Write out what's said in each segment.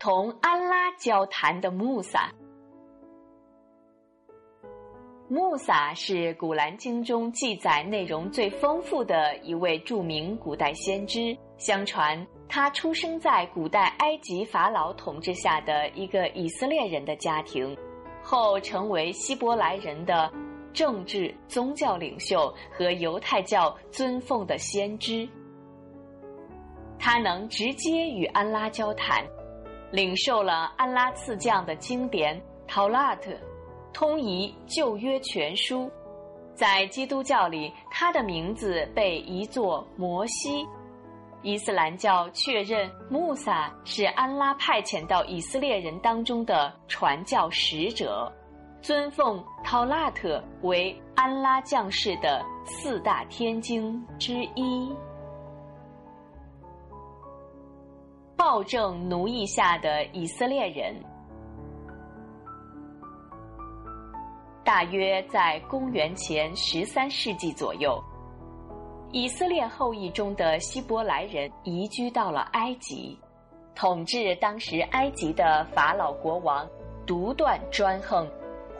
同安拉交谈的穆萨。穆萨是《古兰经》中记载内容最丰富的一位著名古代先知。相传，他出生在古代埃及法老统治下的一个以色列人的家庭，后成为希伯来人的政治宗教领袖和犹太教尊奉的先知。他能直接与安拉交谈，领受了安拉赐降的经典《陶拉特》。通译旧约全书，在基督教里，他的名字被译作摩西。伊斯兰教确认穆萨是安拉派遣到以色列人当中的传教使者，尊奉《陶拉特》为安拉降世的四大天经之一。暴政奴役下的以色列人。大约在公元前十三世纪左右，以色列后裔中的希伯来人移居到了埃及，统治当时埃及的法老国王独断专横、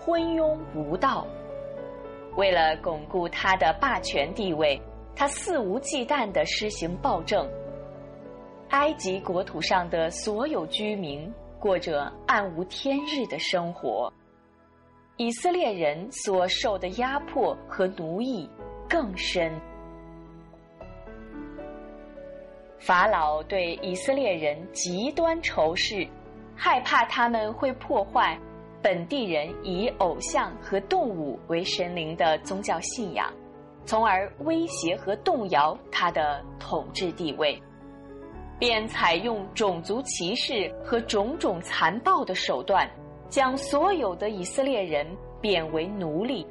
昏庸无道。为了巩固他的霸权地位，他肆无忌惮地施行暴政。埃及国土上的所有居民过着暗无天日的生活。以色列人所受的压迫和奴役更深。法老对以色列人极端仇视，害怕他们会破坏本地人以偶像和动物为神灵的宗教信仰，从而威胁和动摇他的统治地位，便采用种族歧视和种种残暴的手段。将所有的以色列人贬为奴隶，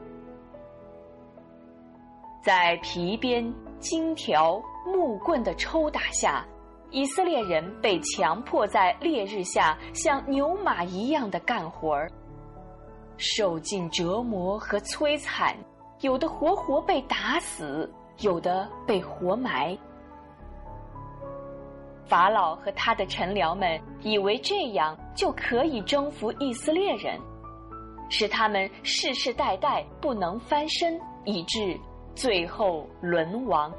在皮鞭、金条、木棍的抽打下，以色列人被强迫在烈日下像牛马一样的干活儿，受尽折磨和摧残，有的活活被打死，有的被活埋。法老和他的臣僚们以为这样就可以征服以色列人，使他们世世代代不能翻身，以致最后沦亡。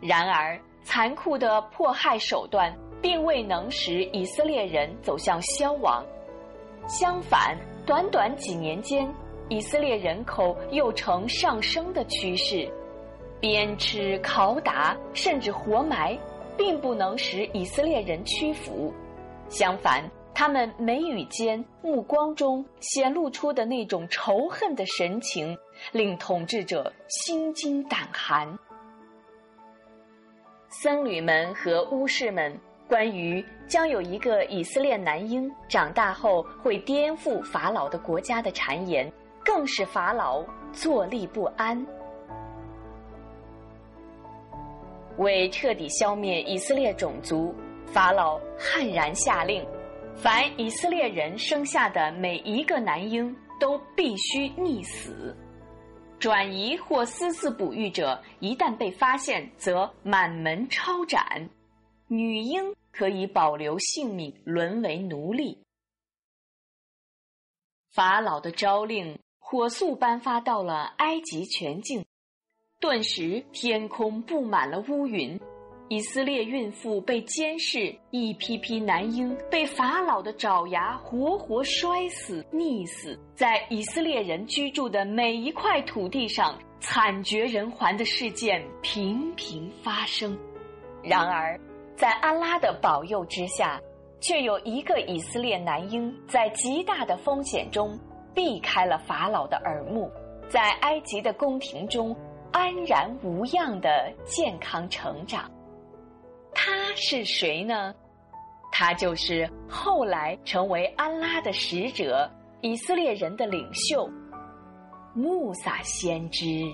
然而，残酷的迫害手段并未能使以色列人走向消亡，相反，短短几年间，以色列人口又呈上升的趋势，鞭笞、拷打，甚至活埋。并不能使以色列人屈服，相反，他们眉宇间、目光中显露出的那种仇恨的神情，令统治者心惊胆寒。僧侣们和巫师们关于将有一个以色列男婴长大后会颠覆法老的国家的谗言，更使法老坐立不安。为彻底消灭以色列种族，法老悍然下令：凡以色列人生下的每一个男婴都必须溺死；转移或私自哺育者，一旦被发现，则满门抄斩；女婴可以保留性命，沦为奴隶。法老的诏令火速颁发到了埃及全境。顿时，天空布满了乌云，以色列孕妇被监视，一批批男婴被法老的爪牙活活摔死、溺死在以色列人居住的每一块土地上，惨绝人寰的事件频频发生。然而，在安拉的保佑之下，却有一个以色列男婴在极大的风险中避开了法老的耳目，在埃及的宫廷中。安然无恙的健康成长，他是谁呢？他就是后来成为安拉的使者、以色列人的领袖——穆萨先知。